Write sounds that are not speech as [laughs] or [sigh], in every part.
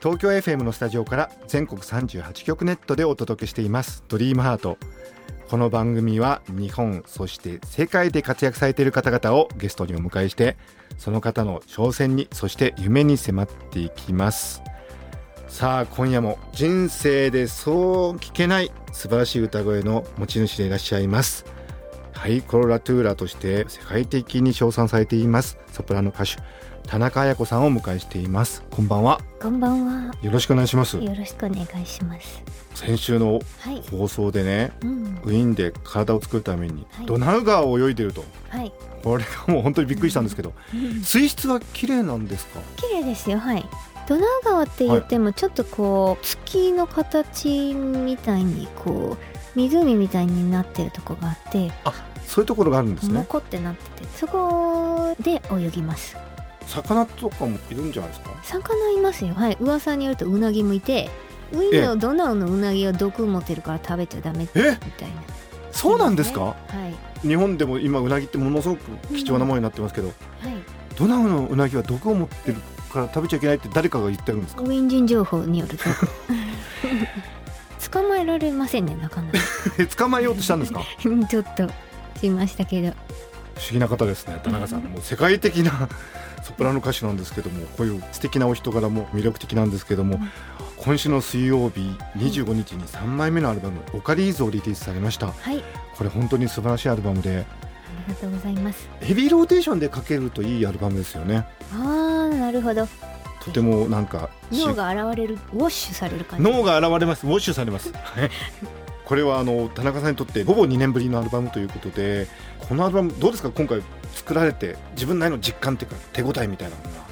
東京 FM のスタジオから全国38局ネットでお届けしています。ドリームハート。この番組は日本そして世界で活躍されている方々をゲストにお迎えしてその方の挑戦にそして夢に迫っていきます。さあ今夜も人生でそう聞けない素晴らしい歌声の持ち主でいらっしゃいます。ハイコロラトゥーラとして世界的に称賛されていますソプラノ歌手田中彩子さんをお迎えしています。こんばんは。こんばんは。よろしくお願いします。よろしくお願いします。先週の放送でね、はいうん、ウィーンで体を作るために、ドナウ川を泳いでると、はい、これがもう本当にびっくりしたんですけど、うん、水質は綺麗なんですか？綺麗ですよ。はい。ドナウ川って言ってもちょっとこう月の形みたいにこう湖みたいになってるとこがあってあそういうところがあるんですね。残ってなっててそこで泳ぎます魚とかもいるんじゃないですか？魚いますよ。はい。噂によるとウナギもいてウィンのドナウのウナギは毒持ってるから食べちゃダメみたいな。そうなんですか、はい。日本でも今ウナギってものすごく貴重なものになってますけど、はい、ドナウのウナギは毒を持ってるから食べちゃいけないって誰かが言ってるんですか？ウィン人情報によると。捕まえられませんねなかなか。[laughs] 捕まえようとしたんですか？[laughs] ちょっとしましたけど。不思議な方ですね田中さん。もう世界的なソプラノ歌手なんですけどもこういう素敵なお人柄も魅力的なんですけども、うん、今週の水曜日25日に3枚目のアルバム「オカリーズ」をリリースされました、はい、これ本当に素晴らしいアルバムで。ありがとうございます。ヘビーローテーションでかけるといいアルバムですよね。ああなるほど。とてもなんか脳が現れるウォッシュされる感じ。脳が現れます。ウォッシュされますこれはあの田中さんにとってほぼ2年ぶりのアルバムということでこのアルバムどうですか？今回作られて自分なりの実感というか手応えみたいなものは。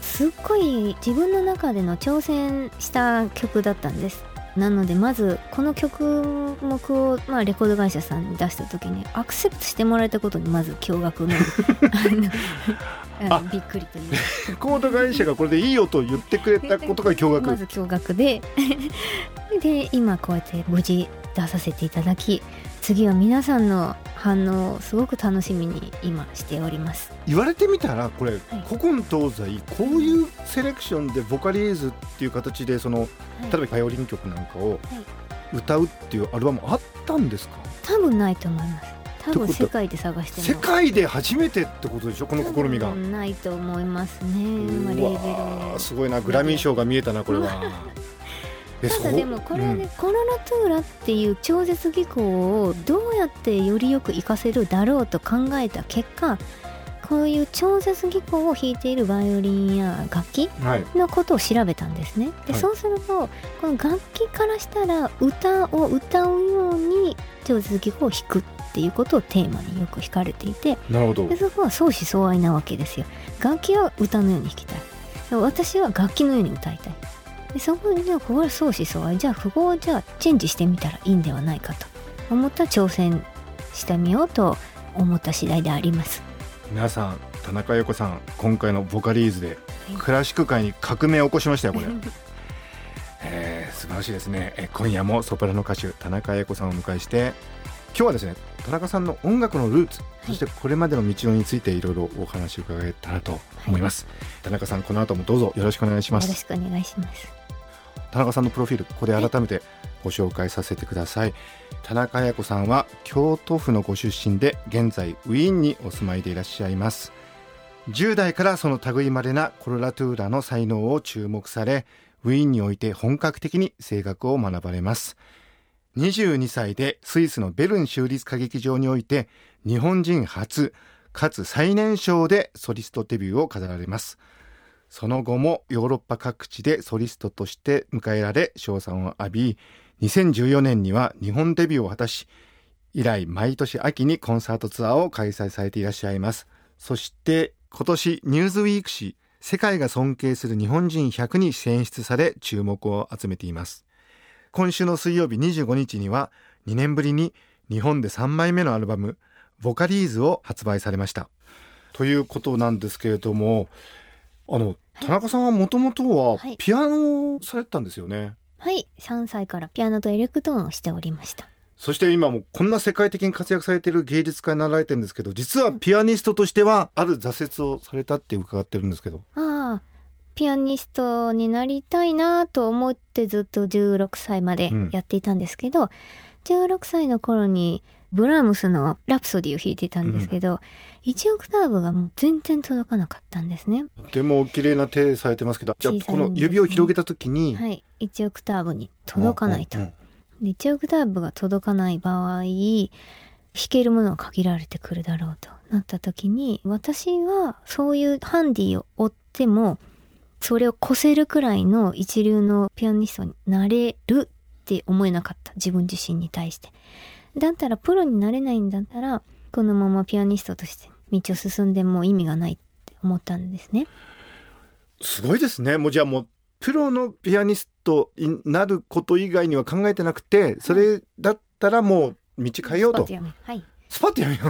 すっごい自分の中での挑戦した曲だったんです。なのでまずこの曲目を、まあ、レコード会社さんに出した時にアクセプトしてもらえたことにまず驚愕の [laughs] びっくりという。レコード会社がこれでいいよと言ってくれたことが驚愕。まず驚愕で [laughs] で今こうやって無事出させていただき次は皆さんの反応をすごく楽しみに今しております。言われてみたらこれ、はい、古今東西こういうセレクションでボカリーズっていう形でその、はい、例えばバイオリン曲なんかを歌うっていうアルバムあったんですか？多分ないと思います。多分世界で探して世界で初めてってことでしょ？この試みが。ないと思いますね、まあ、レーベルすごいな。グラミー賞が見えたなこれは [laughs] ただでもこれはね、うん、コロナトゥーラっていう超絶技巧をどうやってよりよく活かせるだろうと考えた結果こういう超絶技巧を弾いているバイオリンや楽器のことを調べたんですね。で、はい、そうするとこの楽器からしたら歌を歌うように超絶技巧を弾くっていうことをテーマによく弾かれていてなるほど。でそこは相思相愛なわけですよ。楽器は歌のように弾きたい。私は楽器のように歌いたいでそこでじゃあこれ相思相愛じゃあ符号をじゃあチェンジしてみたらいいんではないかと。思った挑戦してみようと思った次第であります。皆さん田中陽子さん今回のボカリーズでクラシック界に革命を起こしましたよこれ、[laughs] えー、素晴らしいですね。え今夜もソプラノ歌手田中英子さんをお迎えして今日はですね田中さんの音楽のルーツ、はい、そしてこれまでの道のりについていろいろお話を伺えたらと思います、はい、田中さんこの後もどうぞよろしくお願いします。よろしくお願いします田中さんのプロフィールここで改めてご紹介させてください。田中彩子さんは京都府のご出身で現在ウィーンにお住まいでいらっしゃいます。10代からその類まれなコロラトゥーラの才能を注目されウィーンにおいて本格的に声楽を学ばれます。22歳でスイスのベルン州立歌劇場において日本人初かつ最年少でソリストデビューを飾られます。その後もヨーロッパ各地でソリストとして迎えられ称賛を浴び2014年には日本デビューを果たし以来毎年秋にコンサートツアーを開催されていらっしゃいます。そして今年ニューズウィーク誌世界が尊敬する日本人100に選出され注目を集めています。今週の水曜日25日には2年ぶりに日本で3枚目のアルバム「ボカリーズ」を発売されました。ということなんですけれどもあの田中さんはもともとはピアノをされてたんですよね。はい。3歳からピアノとエレクトーンをしておりました。そして今もこんな世界的に活躍されている芸術家になられてるんですけど実はピアニストとしてはある挫折をされたって伺ってるんですけど。ああピアニストになりたいなと思ってずっと16歳までやっていたんですけど、うん、16歳の頃にブラームスのラプソディを弾いていたんですけど、うん、1オクターブがもう全然届かなかったんですね。でも綺麗な手されてますけど、じゃあこの指を広げた時に、はい、1オクターブに届かないと。うんうんで1オクターブが届かない場合弾けるものは限られてくるだろうとなった時に私はそういうハンディを追ってもそれを越せるくらいの一流のピアニストになれるって思えなかった。自分自身に対してだったらプロになれないんだったらこのままピアニストとして道を進んでも意味がないって思ったんですね。すごいですね。もうじゃあもうプロのピアニストになること以外には考えてなくてそれだったらもう道変えようと。はい、スパッとやめよ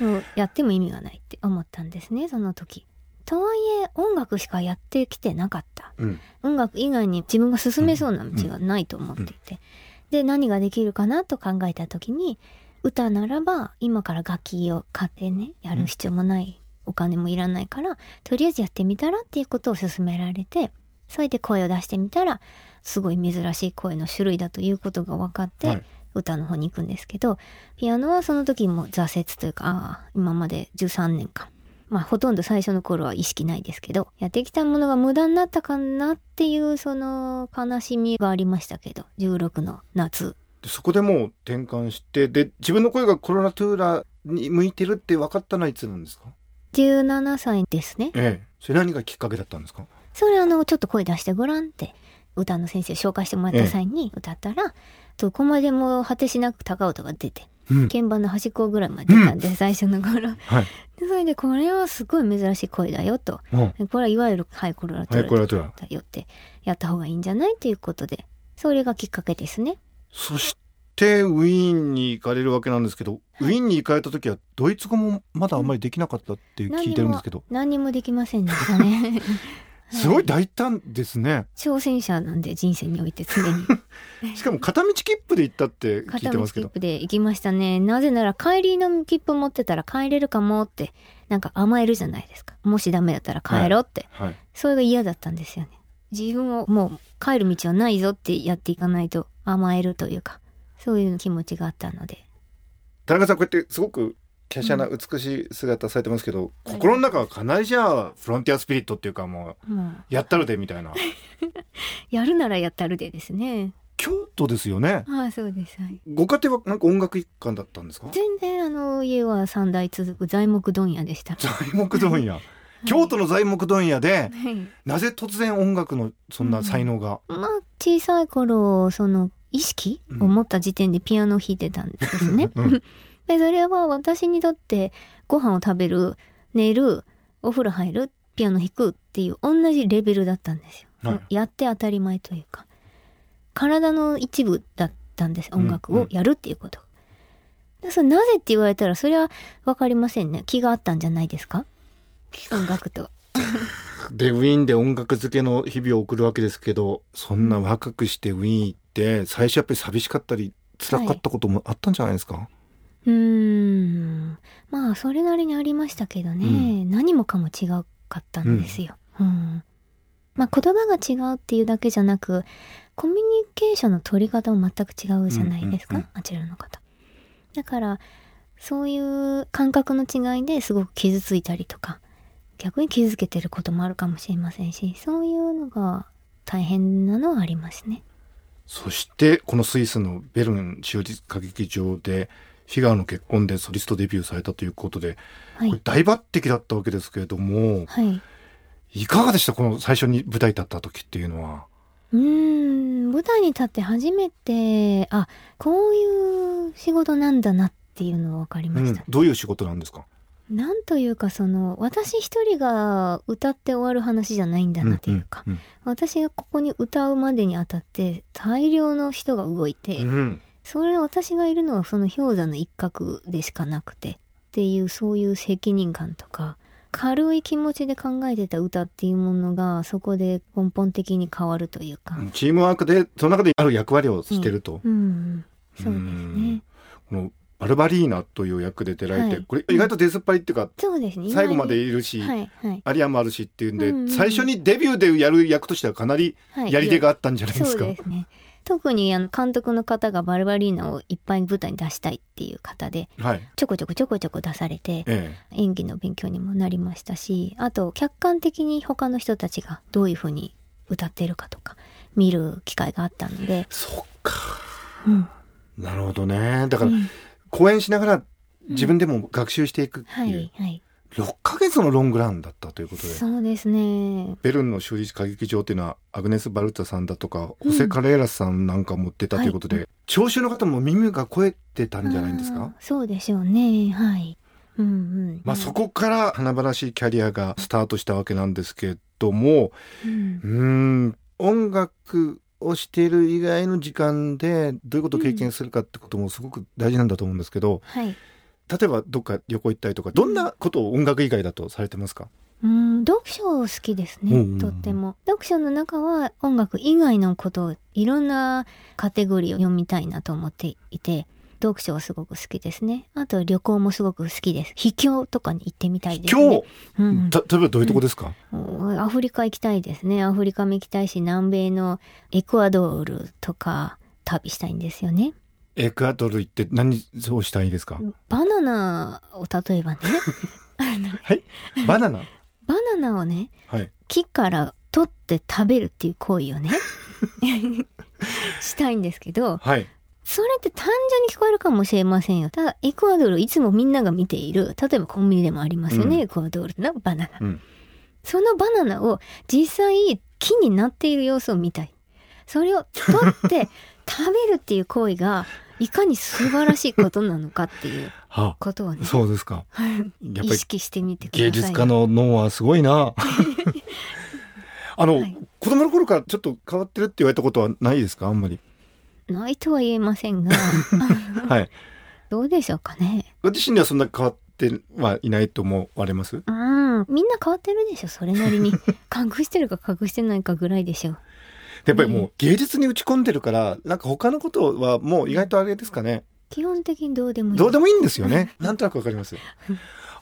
う。もうやっても意味がないって思ったんですねその時。とはいえ音楽しかやってきてなかった、うん、音楽以外に自分が進めそうな道がないと思っていて、で何ができるかなと考えた時に歌ならば今から楽器を買ってねやる必要もない、お金もいらないからとりあえずやってみたらっていうことを勧められてそれで声を出してみたら、すごい珍しい声の種類だということが分かって、はい、歌の方に行くんですけど、ピアノはその時も挫折というか、ああ、今まで13年間。まあほとんど最初の頃は意識ないですけど、やってきたものが無駄になったかなっていうその悲しみがありましたけど、16の夏。そこでもう転換して、で、自分の声がコロナトゥーラに向いてるって分かったのはいつなんですか ?17 歳ですね。ええ。それ何がきっかけだったんですか？それあの、ちょっと声出してごらんって、歌の先生紹介してもらった際に歌ったら、どこまでも果てしなく高音が出て、うん、鍵盤の端っこぐらいまで出たんで、うん、最初の頃、はい、でそれでこれはすごい珍しい声だよと、うん、これはいわゆるハイコロラトラだよってやった方がいいんじゃないということでそれがきっかけですね。そしてウィーンに行かれるわけなんですけど、はい、ウィーンに行かれた時はドイツ語もまだあんまりできなかったって聞いてるんですけど。何にもできませんでしたね [laughs] すごい大胆ですね。挑戦者なんで人生において常に。[laughs] しかも片道切符で行ったって聞いてますけど。片道切符で行きましたね。なぜなら帰りの切符持ってたら帰れるかもってなんか甘えるじゃないですか。もしダメだったら帰ろうって。はいはい、それが嫌だったんですよね。自分をもう帰る道はないぞってやっていかないと甘えるというか、そういう気持ちがあったので。田中さんこうやってすごく華奢な美しい姿されてますけど、うん、心の中はかなりじゃあフロンティアスピリットっていうかもう、やったるでみたいな。[laughs] やるならやったるでですね。京都ですよね。ああそうです、はい、ご家庭はなんか音楽一家だったんですか？全然あの家は三代続く材木問屋でした。材木問屋。[laughs] 京都の材木問屋で、はい、なぜ突然音楽のそんな才能が、うん、まあ小さい頃その意識を持った時点でピアノを弾いてたんですね、うんで、それは私にとってご飯を食べる、寝る、お風呂入る、ピアノ弾くっていう同じレベルだったんですよ。はい、やって当たり前というか。体の一部だったんです。音楽をやるっていうこと。うんうん、それなぜって言われたらそれは分かりませんね。気があったんじゃないですか？音楽と。で、ウィーンで音楽漬けの日々を送るわけですけど、そんな若くしてウィーン行って、最初やっぱり寂しかったり、辛かったこともあったんじゃないですか、はいうーん。まあ、それなりにありましたけどね。うん、何もかも違うかったんですよ。うん、うん。まあ、言葉が違うっていうだけじゃなく、コミュニケーションの取り方も全く違うじゃないですか。うんうんうん、あちらの方。だから、そういう感覚の違いですごく傷ついたりとか、逆に傷つけてることもあるかもしれませんし、そういうのが大変なのはありますね。そして、このスイスのベルン中日歌劇場で、フィガーの結婚でソリストデビューされたということで、はい、大抜擢だったわけですけれども、はい、いかがでした？この最初に舞台立った時っていうのは。うん舞台に立って初めてあこういう仕事なんだなっていうのは分かりました、うん、どういう仕事なんですか？なんというかその私一人が歌って終わる話じゃないんだなっていうか、うんうん。私がここに歌うまでにあたって大量の人が動いて、うんそれ私がいるのはその氷山の一角でしかなくてっていうそういう責任感とか軽い気持ちで考えてた歌っていうものがそこで根本的に変わるというか、チームワークでその中である役割をしてると、うん、そうですね。このバルバリーナという役で出られて、はいこれ意外と出ずっぱりっていうか、そうですね。最後までいいるし、はいはいアリアもあるしっていうんで、うんうん最初にデビューでやる役としてはかなりはい。やり手があったんじゃないですそうか。ですね。特にあの監督の方がバルバリーナをいっぱい舞台に出したいっていう方ではい。ちょこちょこちょこちょこ出されてえ演技の勉強にもなりましたしあと客観的に他の人たちがどういう風に歌ってるかとか見る機会があったのでえ、そっか。うんなるほどね。だから、うん公演しながら自分でも学習していくってはいう、いはい6ヶ月のロングランだったということで。そうですね。ベルンの州立歌劇場っていうのはアグネス・バルタさんだとか、うん。ホセ・カレーラスさんなんかも出たということで、は聴衆の方も耳が超えてたんじゃないんですか？そうでしょうね。はい。うんうん。まあそこから華々しいキャリアがスタートしたわけなんですけども、うん、音楽をしている以外の時間でどういうことを経験するかってこともすごく大事なんだと思うんですけど、はい例えばどっか旅行行ったりとか、どんなことを音楽以外だとされてますか？うん、読書好きですね、うんうんうんとっても。読書の中は音楽以外のことをいろんなカテゴリーを読みたいなと思っていて、読書はすごく好きですね。あと旅行もすごく好きです。秘境とかに行ってみたいです今ね日。、うんた例えばどういうとこですか、うん、アフリカ行きたいですね。アフリカも行きたいし、南米のエクアドルとか旅したいんですよね。エクアドル行って何をしたいですか、バナナを例えばね、[laughs] はい？バナナ？バナナをね、はい。木から取って食べるっていう行為をね [laughs] したいんですけどはい。それって単純に聞こえるかもしれませんよ。ただエクアドルいつもみんなが見ている例えばコンビニでもありますよね、うん。エクアドルのバナナ。うん。そのバナナを実際木になっている様子を見たい。それを取って食べるっていう行為がいかに素晴らしいことなのかっていう [laughs] はことをね。そうですか。やっぱり意識してみてください芸術家の脳はすごいな。[laughs] あの、はい。子供の頃からちょっと変わってるって言われたことはないですか？あんまり。ないとは言えませんが。[laughs] はい。どうでしょうかね。ご自身ではそんな変わってはいないと思われます？うん、みんな変わってるでしょ。それなりに。隠してるか隠してないかぐらいでしょやっぱりもう芸術に打ち込んでるから、なんか他のことはもう意外とあれですかね。基本的にどうでもいい。どうでもいいんですよね。なんとなくわかります。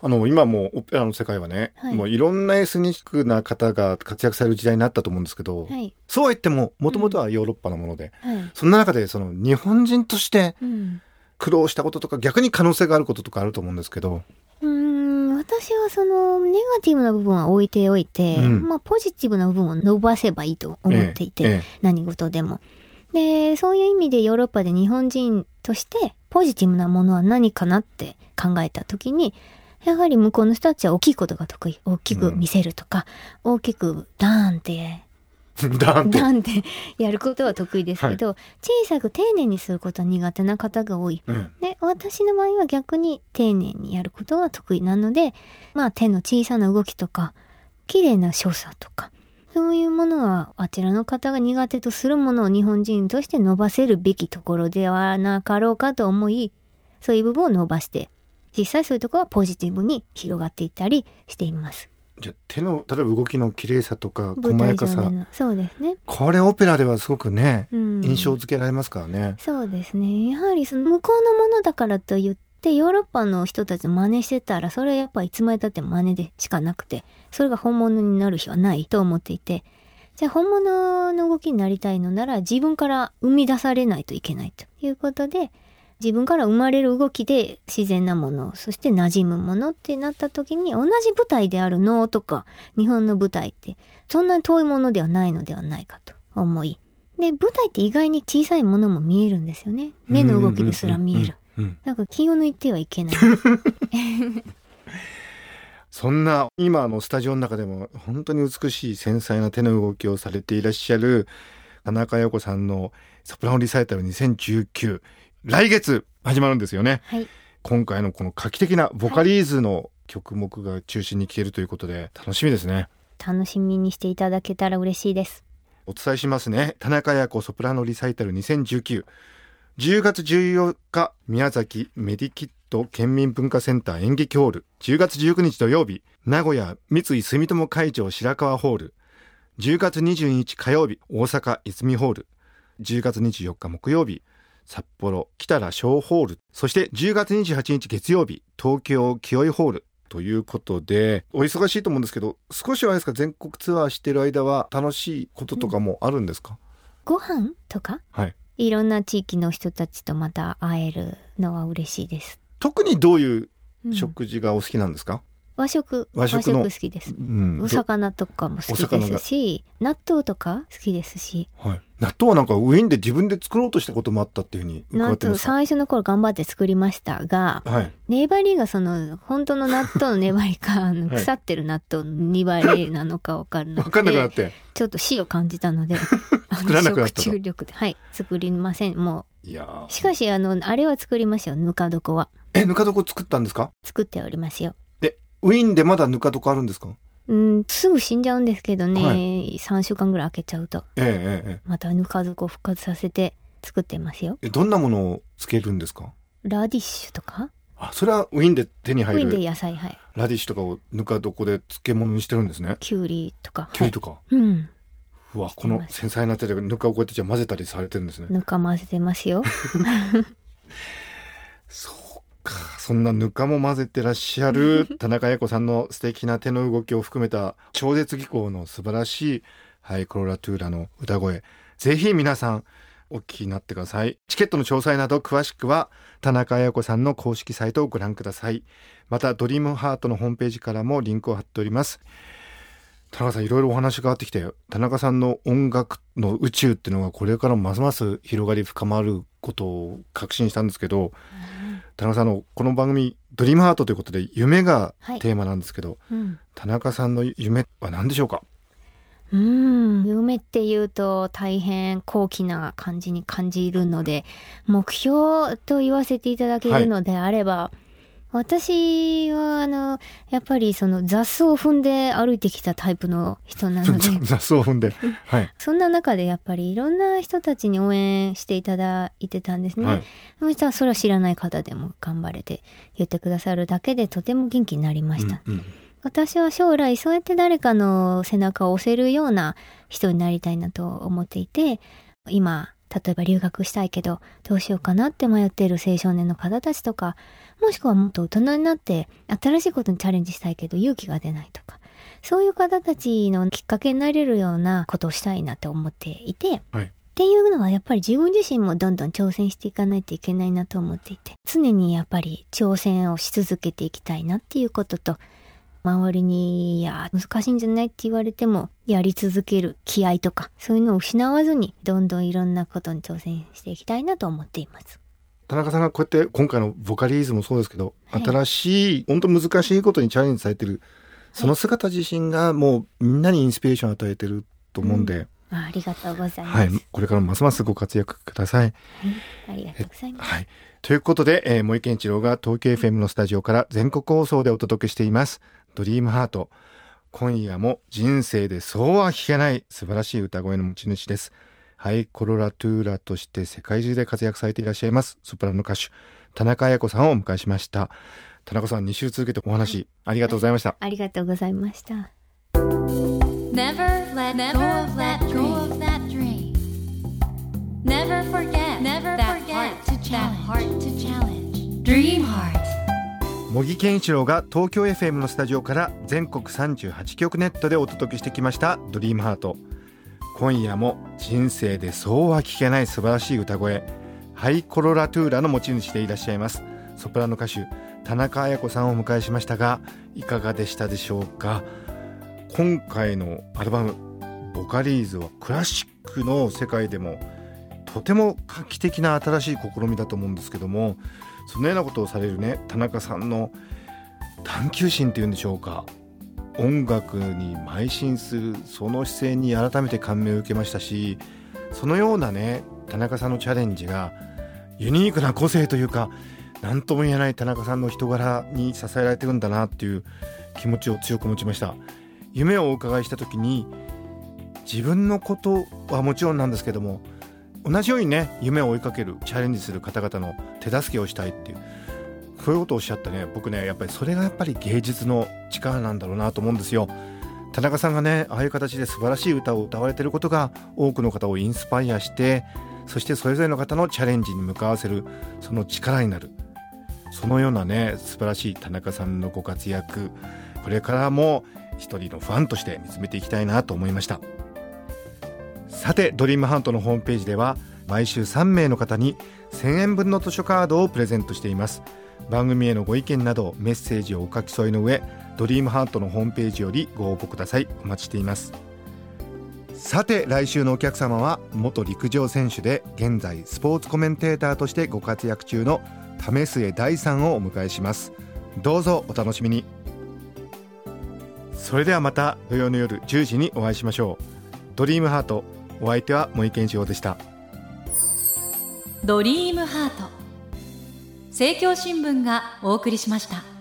あの、今もうオペラの世界はね、はい。もういろんなエスニックな方が活躍される時代になったと思うんですけど、はい。そうは言っても、もともとはヨーロッパのもので、はい。そんな中でその日本人としてうん。苦労したこととか逆に可能性があることとかあると思うんですけど、うーん私はそのネガティブな部分は置いておいて、うんまあポジティブな部分を伸ばせばいいと思っていて、えええ何事でも。で、そういう意味でヨーロッパで日本人としてポジティブなものは何かなって考えた時に、やはり向こうの人たちは大きいことが得意。大きく見せるとか、大きくダーンってえ [laughs] ダーンと。ダンってやることは得意ですけど、小さく丁寧にすることは苦手な方が多い。うんで、私の場合は逆に丁寧にやることが得意なので、まあ手の小さな動きとか、綺麗な所作とか、そういうものはあちらの方が苦手とするものを日本人として伸ばせるべきところではなかろうかと思い、そういう部分を伸ばして、実際そういうところはポジティブに広がっていったりしています。じゃあ手の例えば動きの綺麗さとか細やかさ。そうですね。これオペラではすごくね、うん印象付けられますからね。そうですね。やはりその向こうのものだからと言ってヨーロッパの人たち真似してたらそれはやっぱいつまでたっても真似でしかなくてそれが本物になる日はないと思っていてじゃあ本物の動きになりたいのなら自分から生み出されないといけないということで自分から生まれる動きで自然なものそして馴染むものってなった時に同じ舞台である能とか日本の舞台ってそんなに遠いものではないのではないかと思いで舞台って意外に小さいものも見えるんですよね目の動きですら見える。なんか気を抜いてはいけない。[laughs] そんな今のスタジオの中でも本当に美しい繊細な手の動きをされていらっしゃる田中陽子さんのソプラノリサイタル2019来月始まるんですよね。はい。今回のこの画期的なボカリーズの曲目が中心に聴けるということで楽しみですね。楽しみにしていただけたら嬉しいです。お伝えしますね。田中彩子ソプラノリサイタル2019 10月14日宮崎メディキット県民文化センター演劇ホール。10月19日土曜日名古屋三井住友会場白川ホール。10月22日火曜日大阪泉ホール。10月24日木曜日札幌北ら小ホールそして10月28日月曜日東京清井ホールということでお忙しいと思うんですけど少しはあれですか全国ツアーしてる間は楽しいこととかもあるんですか、ご飯とか？はい。いろんな地域の人たちとまた会えるのは嬉しいです、特にどういううん。食事がお好きなんですか、和食。和食の？好きです。うん。お魚とかも好きですし納豆とか好きですし。はい、納豆はなんかウィーンで自分で作ろうとしたこともあったっていうふうに伺ってるんですか？最初の頃頑張って作りましたがはい。粘りがその本当の納豆の粘りか腐ってる納豆の粘りなのか分からな分かんなくなっくて。ちょっと死を感じたので [laughs] 作らなくなったと食中毒で。はい作りません。もいやしかしあのあれは作りますよぬか床は。えぬか床作ったんですか？作っておりますよ。でウィーンでまだぬか床あるんですか？うんすぐ死んじゃうんですけどね、は3週間ぐらい空けちゃうと。えええええまたぬか床を復活させて作ってますよ。ええどんなものをつけるんですか？ラディッシュとか？あそれはウィーンで手にウィンで入る野菜はい。ラディッシュとかをぬか床で漬物にしてるんですね。きゅうりとか。キュウリとか、はい、うん。うわこの繊細な手でぬかをこうやってじゃあ混ぜたりされてるんですね。ぬか混ぜてますよ [laughs] そんなぬかも混ぜてらっしゃる [laughs] 田中彩子さんの素敵な手の動きを含めた超絶技巧の素晴らしいハイコロラトゥーラの歌声。ぜひ皆さんお聞きになってください。チケットの詳細など詳しくは田中彩子さんの公式サイトをご覧ください。またドリームハートのホームページからもリンクを貼っております。田中さんいろいろお話が変わってきて田中さんの音楽の宇宙っていうのがこれからもますます広がり深まることを確信したんですけど、田中さんのこの番組「ドリームハートということで夢がはい。テーマなんですけど、うん。田中さんの夢は何でしょうか？うん。夢っていうと大変高貴な感じに感じるので目標と言わせていただけるのであれば、私はあのやっぱりその雑草を踏んで歩いてきたタイプの人なので。[laughs] 雑草を踏んで、はい。[laughs] そんな中でやっぱりいろんな人たちに応援していただいてたんですね。はい。そしたらそれは知らない方でも頑張れて言ってくださるだけでとても元気になりました。うんうん。私は将来そうやって誰かの背中を押せるような人になりたいなと思っていて今例えば留学したいけどどうしようかなって迷っている青少年の方たちとかもしくはもっと大人になって新しいことにチャレンジしたいけど勇気が出ないとかそういう方たちのきっかけになれるようなことをしたいなって思っていてはいっていうのはやっぱり自分自身もどんどん挑戦していかないといけないなと思っていて常にやっぱり挑戦をし続けていきたいなっていうことと周りに「いや難しいんじゃない?」って言われてもやり続ける気合とかそういうのを失わずにどんどんいろんなことに挑戦していきたいなと思っています。田中さんがこうやって今回のボカリーズもそうですけど、はい新しい本当難しいことにチャレンジされてるその姿自身がもうみんなにインスピレーションを与えてると思うんで、あありがとうございます。はい、これからもますますご活躍ください。ありがとうございます。はい。ということで、えー、森健一郎が東京 FM のスタジオから全国放送でお届けしています。ドリームハート。今夜も人生でそうは聞けない素晴らしい歌声の持ち主です。ハイコロラトゥーラとして世界中で活躍されていらっしゃいます。ソプラノ歌手、田中彩子さんをお迎えしました。田中さん、2週続けてお話、ありがとうございました。ありがとうございました。Never let go of that dream. Never forget that heart to challenge. Dream heart. 茂木健一郎が東京 FM のスタジオから全国38局ネットでお届けしてきました「ドリームハート今夜も人生でそうは聞けない素晴らしい歌声。ハイコロラトゥーラの持ち主でいらっしゃいます。ソプラノ歌手田中彩子さんをお迎えしましたがいかがでしたでしょうか？今回のアルバム「ボカリーズ」はクラシックの世界でもとても画期的な新しい試みだと思うんですけどもそのようなことをされるね田中さんの探求心っていうんでしょうか？音楽に邁進するその姿勢に改めて感銘を受けましたしそのようなね田中さんのチャレンジがユニークな個性というか何とも言えない田中さんの人柄に支えられてるんだなっていう気持ちを強く持ちました。夢をお伺いした時に自分のことはもちろんなんですけども同じようにね夢を追いかけるチャレンジする方々の手助けをしたいっていうそういうことをおっしゃってね僕ねやっぱりそれがやっぱり芸術の力なんだろうなと思うんですよ。田中さんがねああいう形で素晴らしい歌を歌われてることが多くの方をインスパイアしてそしてそれぞれの方のチャレンジに向かわせるその力になる。そのようなね素晴らしい田中さんのご活躍。これからも一人のファンとして見つめていきたいなと思いました。さてドリームハントのホームページでは毎週3名の方に1000円分の図書カードをプレゼントしています。番組へのご意見などメッセージをお書き添えの上ドリームハートのホームページよりご応募ください。お待ちしています。さて来週のお客様は元陸上選手で現在スポーツコメンテーターとしてご活躍中の為末大さんをお迎えします。どうぞお楽しみに。それではまた土曜の夜10時にお会いしましょう。ドリームハートお相手は森健一郎でした。ドリームハート。政教新聞がお送りしました。